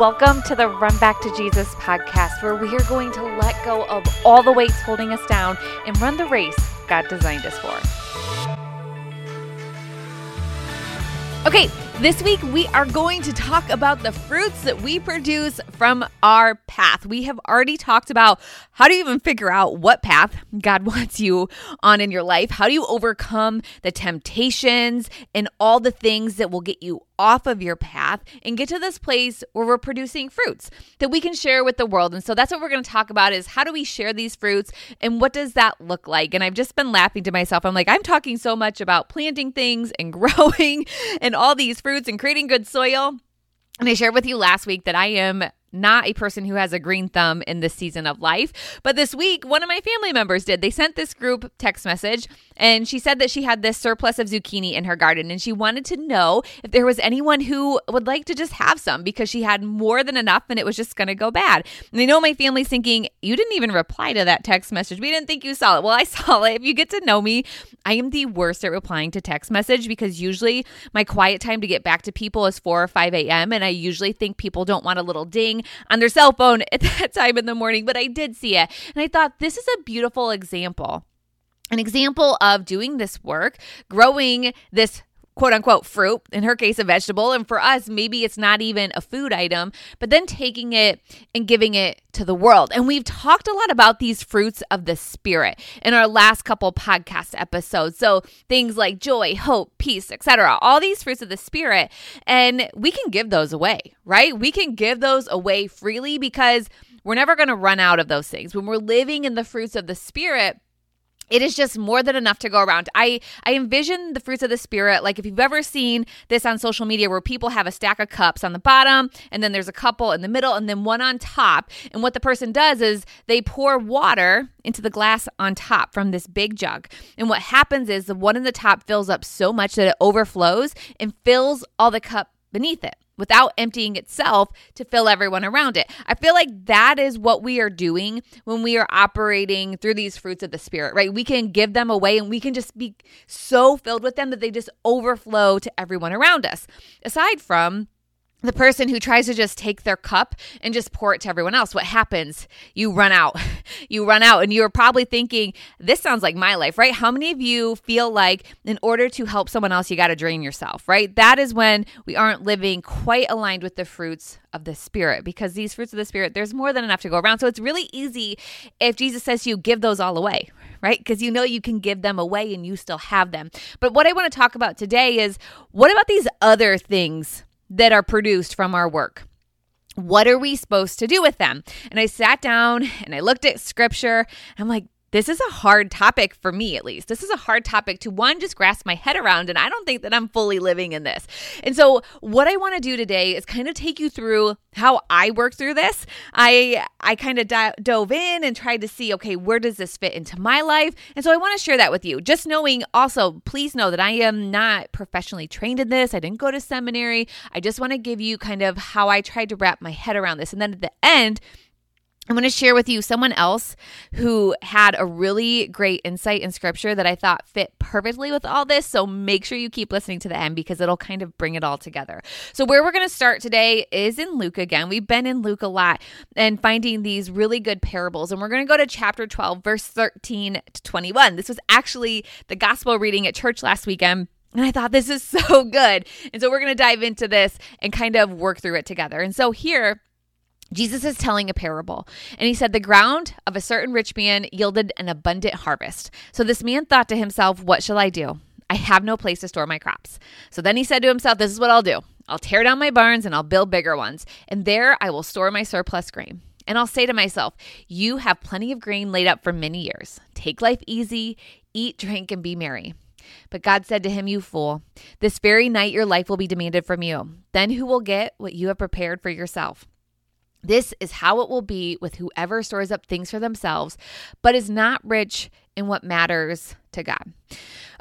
Welcome to the Run Back to Jesus podcast, where we are going to let go of all the weights holding us down and run the race God designed us for. Okay, this week we are going to talk about the fruits that we produce from our path. We have already talked about how do you even figure out what path God wants you on in your life? How do you overcome the temptations and all the things that will get you off of your path and get to this place where we're producing fruits that we can share with the world. And so that's what we're going to talk about is how do we share these fruits and what does that look like? And I've just been laughing to myself. I'm like, I'm talking so much about planting things and growing and all these fruits and creating good soil. And I shared with you last week that I am not a person who has a green thumb in this season of life. But this week, one of my family members did. They sent this group text message and she said that she had this surplus of zucchini in her garden and she wanted to know if there was anyone who would like to just have some because she had more than enough and it was just going to go bad. And I know my family's thinking, you didn't even reply to that text message. We didn't think you saw it. Well, I saw it. If you get to know me, I am the worst at replying to text message because usually my quiet time to get back to people is 4 or 5 a.m. And I usually think people don't want a little ding on their cell phone at that time in the morning, but I did see it. And I thought this is a beautiful example. An example of doing this work, growing this quote unquote fruit, in her case, a vegetable. And for us, maybe it's not even a food item, but then taking it and giving it to the world. And we've talked a lot about these fruits of the spirit in our last couple podcast episodes. So things like joy, hope, peace, etc. All these fruits of the spirit. And we can give those away, right? We can give those away freely because we're never going to run out of those things. When we're living in the fruits of the spirit, it is just more than enough to go around. I I envision the fruits of the spirit like if you've ever seen this on social media where people have a stack of cups on the bottom and then there's a couple in the middle and then one on top and what the person does is they pour water into the glass on top from this big jug. And what happens is the one in the top fills up so much that it overflows and fills all the cup beneath it without emptying itself to fill everyone around it. I feel like that is what we are doing when we are operating through these fruits of the spirit, right? We can give them away and we can just be so filled with them that they just overflow to everyone around us. Aside from the person who tries to just take their cup and just pour it to everyone else, what happens? You run out. You run out, and you're probably thinking, this sounds like my life, right? How many of you feel like in order to help someone else, you got to drain yourself, right? That is when we aren't living quite aligned with the fruits of the Spirit because these fruits of the Spirit, there's more than enough to go around. So it's really easy if Jesus says to you, give those all away, right? Because you know you can give them away and you still have them. But what I want to talk about today is what about these other things? That are produced from our work. What are we supposed to do with them? And I sat down and I looked at scripture. I'm like, this is a hard topic for me, at least. This is a hard topic to one, just grasp my head around. And I don't think that I'm fully living in this. And so, what I want to do today is kind of take you through how I work through this. I I kind of di- dove in and tried to see, okay, where does this fit into my life? And so I want to share that with you. Just knowing also, please know that I am not professionally trained in this. I didn't go to seminary. I just want to give you kind of how I tried to wrap my head around this. And then at the end, I'm going to share with you someone else who had a really great insight in scripture that I thought fit perfectly with all this. So make sure you keep listening to the end because it'll kind of bring it all together. So, where we're going to start today is in Luke again. We've been in Luke a lot and finding these really good parables. And we're going to go to chapter 12, verse 13 to 21. This was actually the gospel reading at church last weekend. And I thought this is so good. And so we're going to dive into this and kind of work through it together. And so here, Jesus is telling a parable, and he said, The ground of a certain rich man yielded an abundant harvest. So this man thought to himself, What shall I do? I have no place to store my crops. So then he said to himself, This is what I'll do I'll tear down my barns and I'll build bigger ones, and there I will store my surplus grain. And I'll say to myself, You have plenty of grain laid up for many years. Take life easy, eat, drink, and be merry. But God said to him, You fool, this very night your life will be demanded from you. Then who will get what you have prepared for yourself? This is how it will be with whoever stores up things for themselves, but is not rich in what matters to God.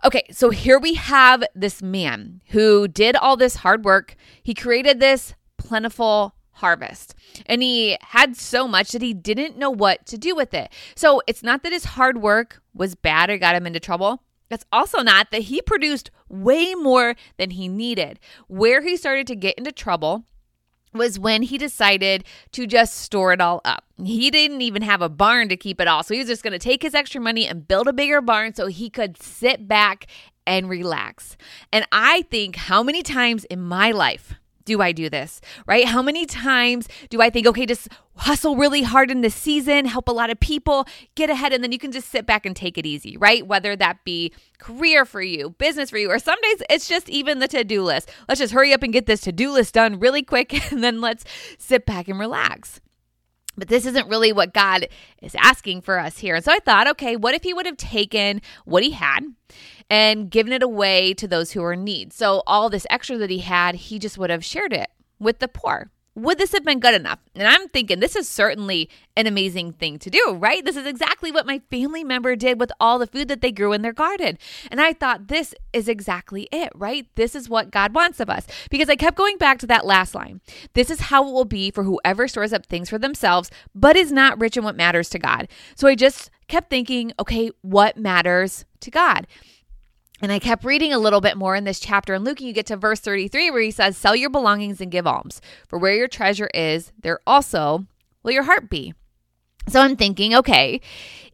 Okay, so here we have this man who did all this hard work. He created this plentiful harvest. And he had so much that he didn't know what to do with it. So it's not that his hard work was bad or got him into trouble. It's also not that he produced way more than he needed. Where he started to get into trouble was when he decided to just store it all up. He didn't even have a barn to keep it all. So he was just going to take his extra money and build a bigger barn so he could sit back and relax. And I think how many times in my life do I do this, right? How many times do I think, okay, just hustle really hard in this season, help a lot of people, get ahead, and then you can just sit back and take it easy, right? Whether that be career for you, business for you, or some days it's just even the to do list. Let's just hurry up and get this to do list done really quick, and then let's sit back and relax. But this isn't really what God is asking for us here. And so I thought, okay, what if he would have taken what he had and given it away to those who are in need. So all this extra that he had, he just would have shared it with the poor. Would this have been good enough? And I'm thinking this is certainly an amazing thing to do, right? This is exactly what my family member did with all the food that they grew in their garden. And I thought this is exactly it, right? This is what God wants of us. Because I kept going back to that last line. This is how it will be for whoever stores up things for themselves, but is not rich in what matters to God. So I just kept thinking, okay, what matters to God? And I kept reading a little bit more in this chapter. And Luke, you get to verse 33 where he says, Sell your belongings and give alms. For where your treasure is, there also will your heart be. So I'm thinking, okay,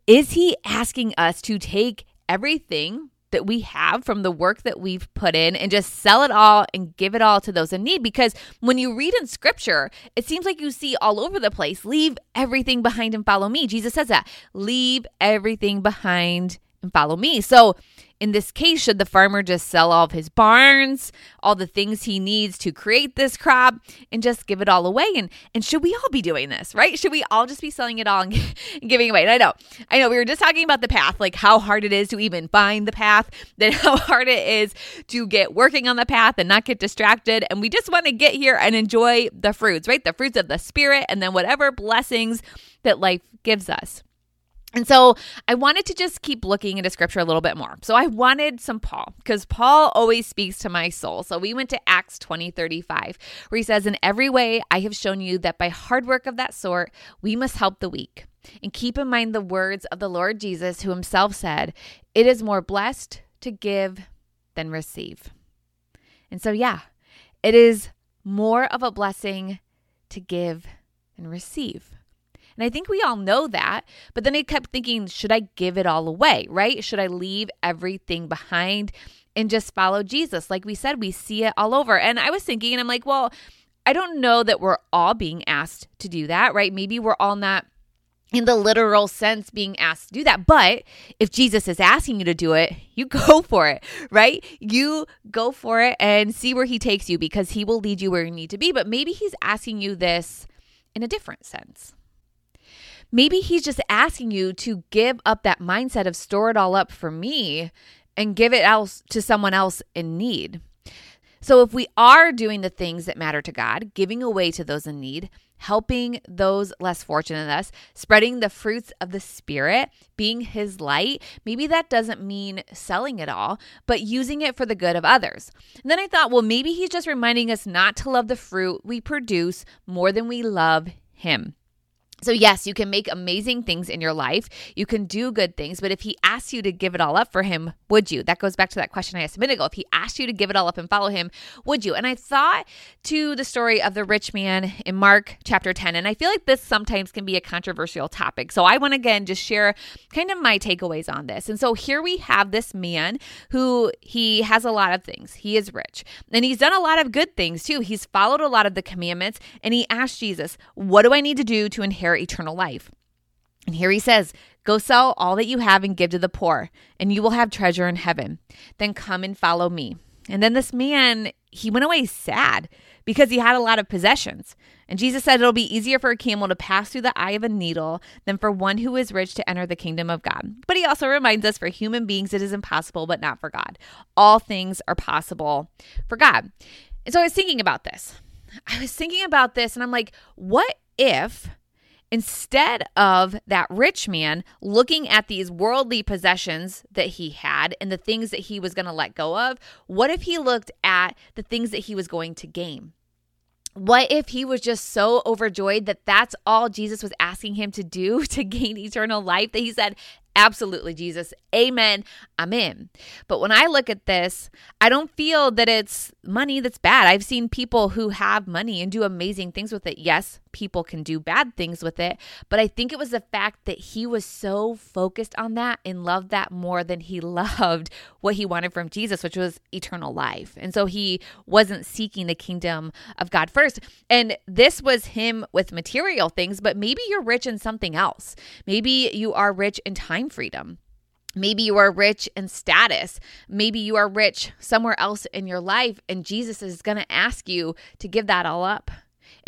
is he asking us to take everything that we have from the work that we've put in and just sell it all and give it all to those in need. Because when you read in scripture, it seems like you see all over the place leave everything behind and follow me. Jesus says that leave everything behind and follow me. So in this case, should the farmer just sell all of his barns, all the things he needs to create this crop, and just give it all away? And and should we all be doing this, right? Should we all just be selling it all and, giving away? And I know, I know, we were just talking about the path, like how hard it is to even find the path, then how hard it is to get working on the path and not get distracted. And we just want to get here and enjoy the fruits, right? The fruits of the spirit, and then whatever blessings that life gives us. And so I wanted to just keep looking into scripture a little bit more. So I wanted some Paul because Paul always speaks to my soul. So we went to Acts 20 35, where he says, In every way I have shown you that by hard work of that sort, we must help the weak. And keep in mind the words of the Lord Jesus, who himself said, It is more blessed to give than receive. And so, yeah, it is more of a blessing to give and receive. And I think we all know that. But then I kept thinking, should I give it all away, right? Should I leave everything behind and just follow Jesus? Like we said, we see it all over. And I was thinking, and I'm like, well, I don't know that we're all being asked to do that, right? Maybe we're all not in the literal sense being asked to do that. But if Jesus is asking you to do it, you go for it, right? You go for it and see where he takes you because he will lead you where you need to be. But maybe he's asking you this in a different sense. Maybe he's just asking you to give up that mindset of store it all up for me and give it else to someone else in need. So if we are doing the things that matter to God, giving away to those in need, helping those less fortunate than us, spreading the fruits of the Spirit, being His light, maybe that doesn't mean selling it all, but using it for the good of others. And then I thought, well, maybe He's just reminding us not to love the fruit we produce more than we love Him. So, yes, you can make amazing things in your life. You can do good things. But if he asks you to give it all up for him, would you? That goes back to that question I asked a minute ago. If he asked you to give it all up and follow him, would you? And I thought to the story of the rich man in Mark chapter 10. And I feel like this sometimes can be a controversial topic. So, I want to again just share kind of my takeaways on this. And so, here we have this man who he has a lot of things. He is rich and he's done a lot of good things too. He's followed a lot of the commandments and he asked Jesus, What do I need to do to inherit? Inherit eternal life. And here he says, Go sell all that you have and give to the poor, and you will have treasure in heaven. Then come and follow me. And then this man, he went away sad because he had a lot of possessions. And Jesus said it'll be easier for a camel to pass through the eye of a needle than for one who is rich to enter the kingdom of God. But he also reminds us for human beings it is impossible, but not for God. All things are possible for God. And so I was thinking about this. I was thinking about this, and I'm like, what if Instead of that rich man looking at these worldly possessions that he had and the things that he was going to let go of, what if he looked at the things that he was going to gain? What if he was just so overjoyed that that's all Jesus was asking him to do to gain eternal life that he said, Absolutely, Jesus. Amen. I'm in. But when I look at this, I don't feel that it's money that's bad. I've seen people who have money and do amazing things with it. Yes, people can do bad things with it, but I think it was the fact that he was so focused on that and loved that more than he loved what he wanted from Jesus, which was eternal life. And so he wasn't seeking the kingdom of God first. And this was him with material things, but maybe you're rich in something else. Maybe you are rich in time freedom. Maybe you are rich in status. Maybe you are rich somewhere else in your life, and Jesus is going to ask you to give that all up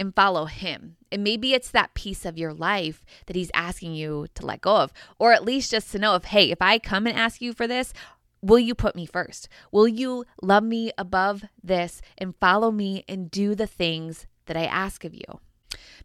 and follow him. And maybe it's that piece of your life that he's asking you to let go of, or at least just to know if, hey, if I come and ask you for this, will you put me first? Will you love me above this and follow me and do the things that I ask of you?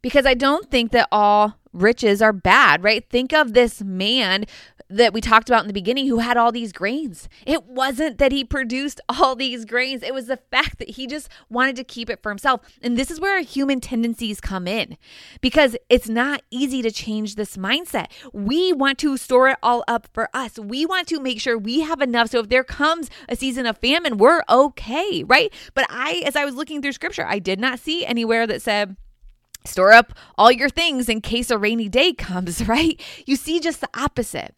Because I don't think that all riches are bad, right? Think of this man that we talked about in the beginning who had all these grains. It wasn't that he produced all these grains, it was the fact that he just wanted to keep it for himself. And this is where our human tendencies come in because it's not easy to change this mindset. We want to store it all up for us. We want to make sure we have enough so if there comes a season of famine, we're okay, right? But I as I was looking through scripture, I did not see anywhere that said store up all your things in case a rainy day comes, right? You see just the opposite.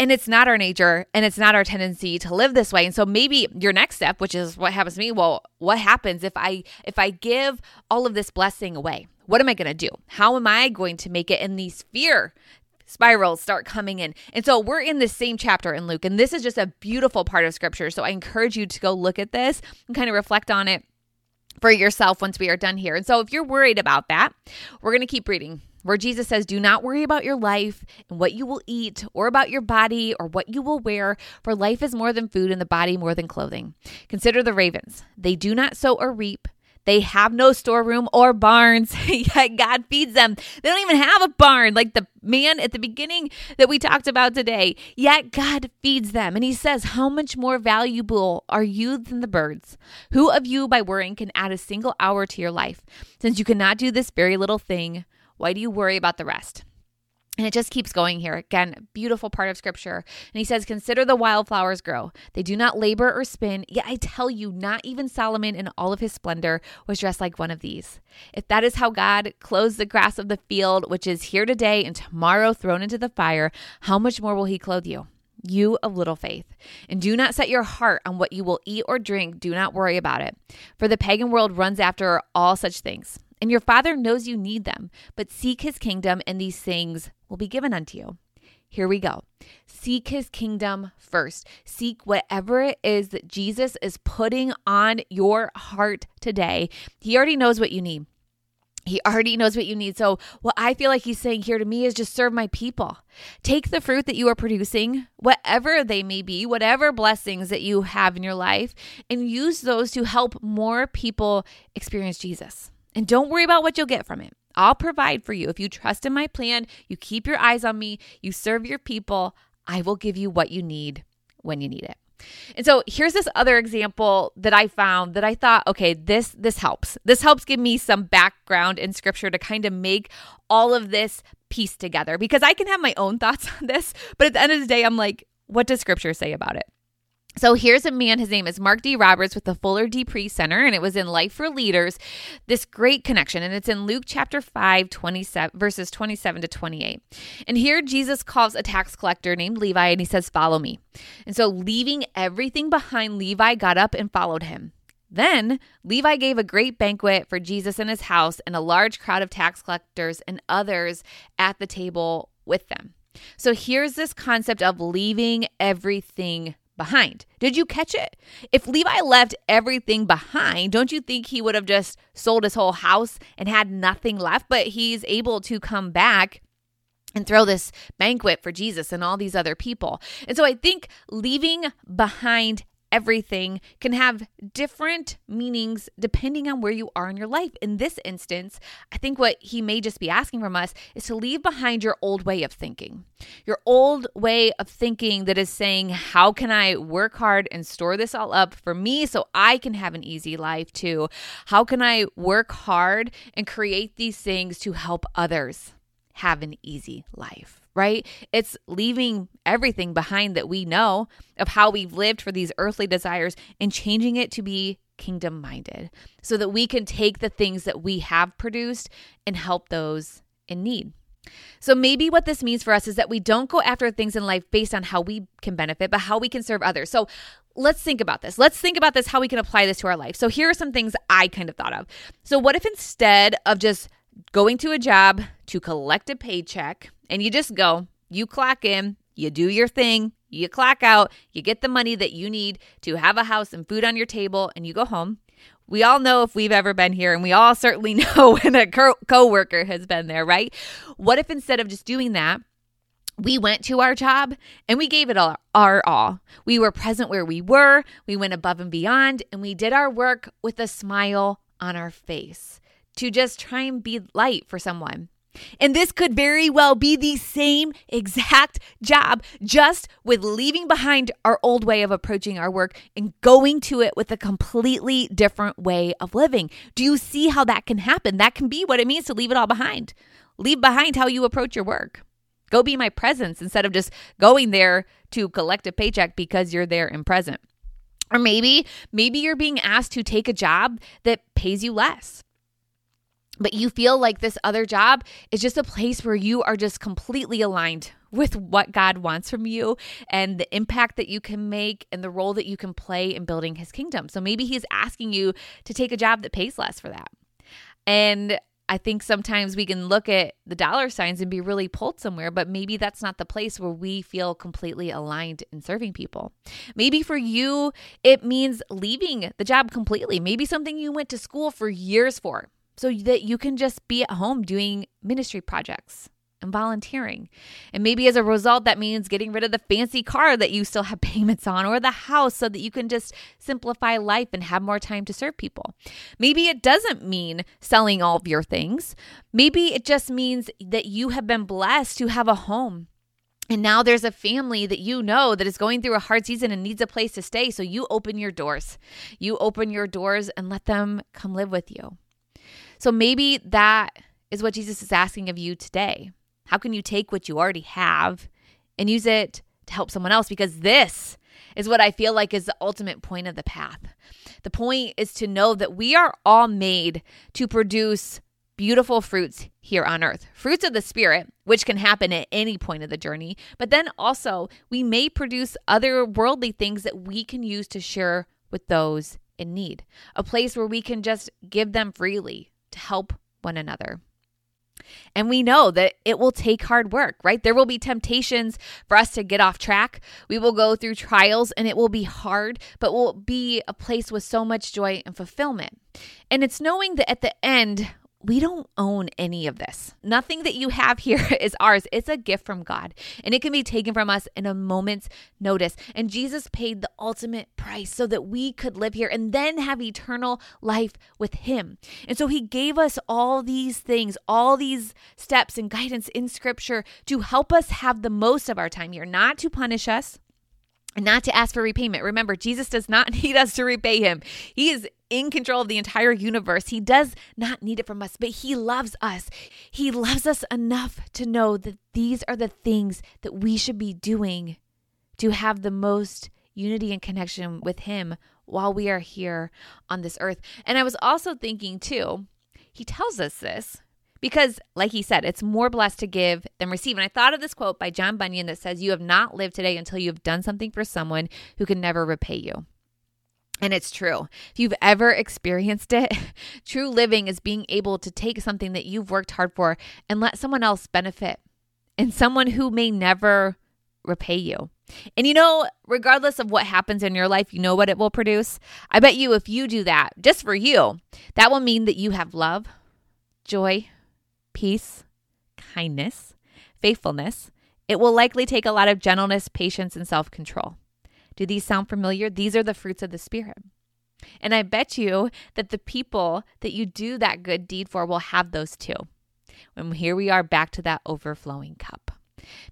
And it's not our nature and it's not our tendency to live this way. And so maybe your next step, which is what happens to me, well, what happens if I if I give all of this blessing away? What am I going to do? How am I going to make it in these fear spirals start coming in. And so we're in the same chapter in Luke, and this is just a beautiful part of scripture. So I encourage you to go look at this and kind of reflect on it for yourself once we are done here. And so if you're worried about that, we're going to keep reading where Jesus says, Do not worry about your life and what you will eat, or about your body or what you will wear, for life is more than food and the body more than clothing. Consider the ravens. They do not sow or reap. They have no storeroom or barns, yet God feeds them. They don't even have a barn like the man at the beginning that we talked about today. Yet God feeds them. And he says, How much more valuable are you than the birds? Who of you, by worrying, can add a single hour to your life? Since you cannot do this very little thing, why do you worry about the rest? And it just keeps going here. Again, beautiful part of scripture. And he says, Consider the wildflowers grow. They do not labor or spin. Yet I tell you, not even Solomon in all of his splendor was dressed like one of these. If that is how God clothes the grass of the field, which is here today and tomorrow thrown into the fire, how much more will he clothe you? You of little faith. And do not set your heart on what you will eat or drink. Do not worry about it. For the pagan world runs after all such things and your Father knows you need them, but seek his kingdom, and these things will be given unto you. Here we go. Seek his kingdom first. Seek whatever it is that Jesus is putting on your heart today. He already knows what you need. He already knows what you need. So, what I feel like he's saying here to me is just serve my people. Take the fruit that you are producing, whatever they may be, whatever blessings that you have in your life, and use those to help more people experience Jesus. And don't worry about what you'll get from it. I'll provide for you. If you trust in my plan, you keep your eyes on me, you serve your people, I will give you what you need when you need it. And so here's this other example that I found that I thought, okay, this this helps. This helps give me some background in scripture to kind of make all of this piece together because I can have my own thoughts on this, but at the end of the day I'm like, what does scripture say about it? So here's a man, his name is Mark D. Roberts with the Fuller De Pree Center, and it was in Life for Leaders. This great connection, and it's in Luke chapter 5, 27, verses 27 to 28. And here Jesus calls a tax collector named Levi, and he says, Follow me. And so, leaving everything behind, Levi got up and followed him. Then Levi gave a great banquet for Jesus in his house, and a large crowd of tax collectors and others at the table with them. So here's this concept of leaving everything behind. Did you catch it? If Levi left everything behind, don't you think he would have just sold his whole house and had nothing left? But he's able to come back and throw this banquet for Jesus and all these other people. And so I think leaving behind everything can have different meanings depending on where you are in your life. In this instance, I think what he may just be asking from us is to leave behind your old way of thinking. Your old way of thinking that is saying, How can I work hard and store this all up for me so I can have an easy life too? How can I work hard and create these things to help others have an easy life? Right? It's leaving everything behind that we know of how we've lived for these earthly desires and changing it to be kingdom minded so that we can take the things that we have produced and help those in need. So maybe what this means for us is that we don't go after things in life based on how we can benefit, but how we can serve others. So let's think about this. Let's think about this, how we can apply this to our life. So here are some things I kind of thought of. So, what if instead of just going to a job to collect a paycheck and you just go, you clock in, you do your thing, you clock out, you get the money that you need to have a house and food on your table, and you go home. We all know if we've ever been here, and we all certainly know when a co worker has been there, right? What if instead of just doing that, we went to our job and we gave it all, our all. We were present where we were, we went above and beyond, and we did our work with a smile on our face to just try and be light for someone. And this could very well be the same exact job, just with leaving behind our old way of approaching our work and going to it with a completely different way of living. Do you see how that can happen? That can be what it means to leave it all behind. Leave behind how you approach your work. Go be my presence instead of just going there to collect a paycheck because you're there and present. Or maybe, maybe you're being asked to take a job that pays you less but you feel like this other job is just a place where you are just completely aligned with what God wants from you and the impact that you can make and the role that you can play in building his kingdom. So maybe he's asking you to take a job that pays less for that. And I think sometimes we can look at the dollar signs and be really pulled somewhere, but maybe that's not the place where we feel completely aligned in serving people. Maybe for you, it means leaving the job completely. Maybe something you went to school for years for so that you can just be at home doing ministry projects and volunteering. And maybe as a result, that means getting rid of the fancy car that you still have payments on or the house so that you can just simplify life and have more time to serve people. Maybe it doesn't mean selling all of your things. Maybe it just means that you have been blessed to have a home. And now there's a family that you know that is going through a hard season and needs a place to stay. So you open your doors. You open your doors and let them come live with you. So maybe that is what Jesus is asking of you today. How can you take what you already have and use it to help someone else? Because this is what I feel like is the ultimate point of the path. The point is to know that we are all made to produce beautiful fruits here on earth. Fruits of the Spirit, which can happen at any point of the journey, but then also we may produce other worldly things that we can use to share with those in need. A place where we can just give them freely, to help one another. And we know that it will take hard work, right? There will be temptations for us to get off track. We will go through trials and it will be hard, but will be a place with so much joy and fulfillment. And it's knowing that at the end, we don't own any of this. Nothing that you have here is ours. It's a gift from God, and it can be taken from us in a moment's notice. And Jesus paid the ultimate price so that we could live here and then have eternal life with Him. And so He gave us all these things, all these steps and guidance in Scripture to help us have the most of our time here, not to punish us not to ask for repayment. Remember, Jesus does not need us to repay him. He is in control of the entire universe. He does not need it from us, but He loves us. He loves us enough to know that these are the things that we should be doing to have the most unity and connection with Him while we are here on this earth. And I was also thinking, too, He tells us this. Because, like he said, it's more blessed to give than receive. And I thought of this quote by John Bunyan that says, You have not lived today until you have done something for someone who can never repay you. And it's true. If you've ever experienced it, true living is being able to take something that you've worked hard for and let someone else benefit and someone who may never repay you. And you know, regardless of what happens in your life, you know what it will produce. I bet you if you do that just for you, that will mean that you have love, joy, peace, kindness, faithfulness. It will likely take a lot of gentleness, patience, and self control. Do these sound familiar? These are the fruits of the Spirit. And I bet you that the people that you do that good deed for will have those too. And here we are back to that overflowing cup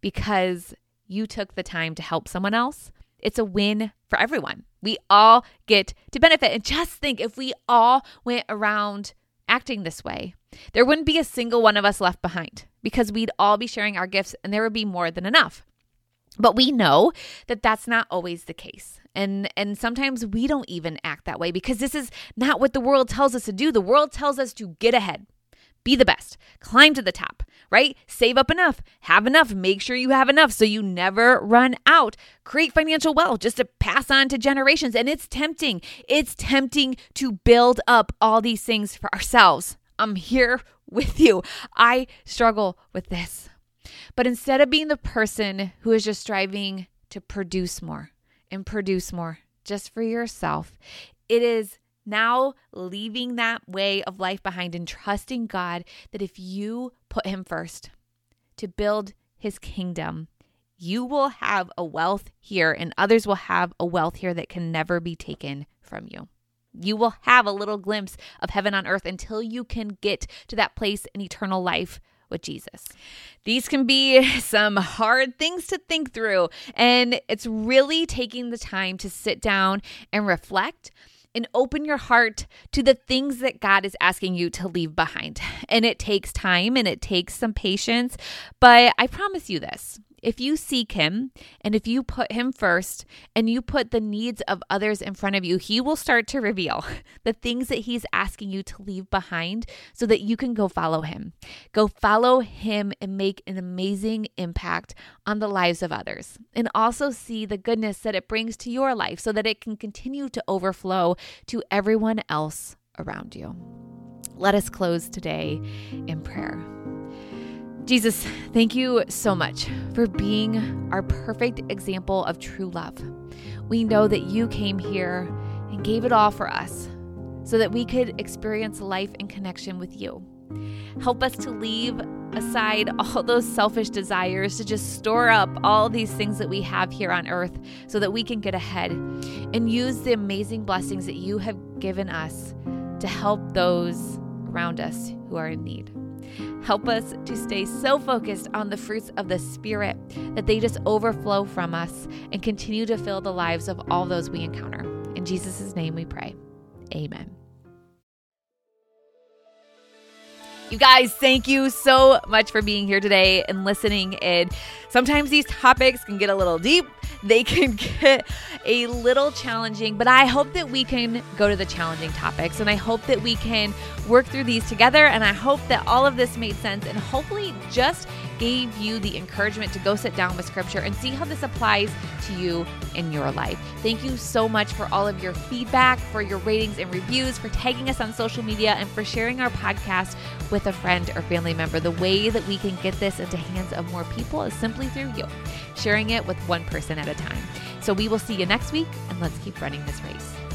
because you took the time to help someone else. It's a win for everyone. We all get to benefit. And just think if we all went around acting this way, There wouldn't be a single one of us left behind because we'd all be sharing our gifts and there would be more than enough. But we know that that's not always the case. And and sometimes we don't even act that way because this is not what the world tells us to do. The world tells us to get ahead. Be the best. Climb to the top, right? Save up enough. Have enough. Make sure you have enough so you never run out. Create financial wealth just to pass on to generations. And it's tempting. It's tempting to build up all these things for ourselves. I'm here with you. I struggle with this. But instead of being the person who is just striving to produce more and produce more just for yourself, it is now leaving that way of life behind and trusting God that if you put Him first to build His kingdom, you will have a wealth here and others will have a wealth here that can never be taken from you. You will have a little glimpse of heaven on earth until you can get to that place in eternal life with Jesus. These can be some hard things to think through, and it's really taking the time to sit down and reflect and open your heart to the things that God is asking you to leave behind. And it takes time and it takes some patience, but I promise you this if you seek Him and if you put Him first and you put the needs of others in front of you, He will start to reveal the things that He's asking you to leave behind so that you can go follow Him. Go follow Him and make an amazing impact on the lives of others. And also see the goodness that it brings to your life so that it can continue to overflow to everyone else around you. Let us close today in prayer. Jesus, thank you so much for being our perfect example of true love. We know that you came here and gave it all for us so that we could experience life in connection with you. Help us to leave aside all those selfish desires to just store up all these things that we have here on earth so that we can get ahead and use the amazing blessings that you have given us to help those around us who are in need. Help us to stay so focused on the fruits of the Spirit that they just overflow from us and continue to fill the lives of all those we encounter. In Jesus' name we pray. Amen. You guys, thank you so much for being here today and listening in. Sometimes these topics can get a little deep, they can get a little challenging, but I hope that we can go to the challenging topics and I hope that we can work through these together. And I hope that all of this made sense and hopefully just gave you the encouragement to go sit down with scripture and see how this applies to you in your life. Thank you so much for all of your feedback, for your ratings and reviews, for tagging us on social media, and for sharing our podcast with a friend or family member. The way that we can get this into hands of more people is simply through you, sharing it with one person at a time. So we will see you next week, and let's keep running this race.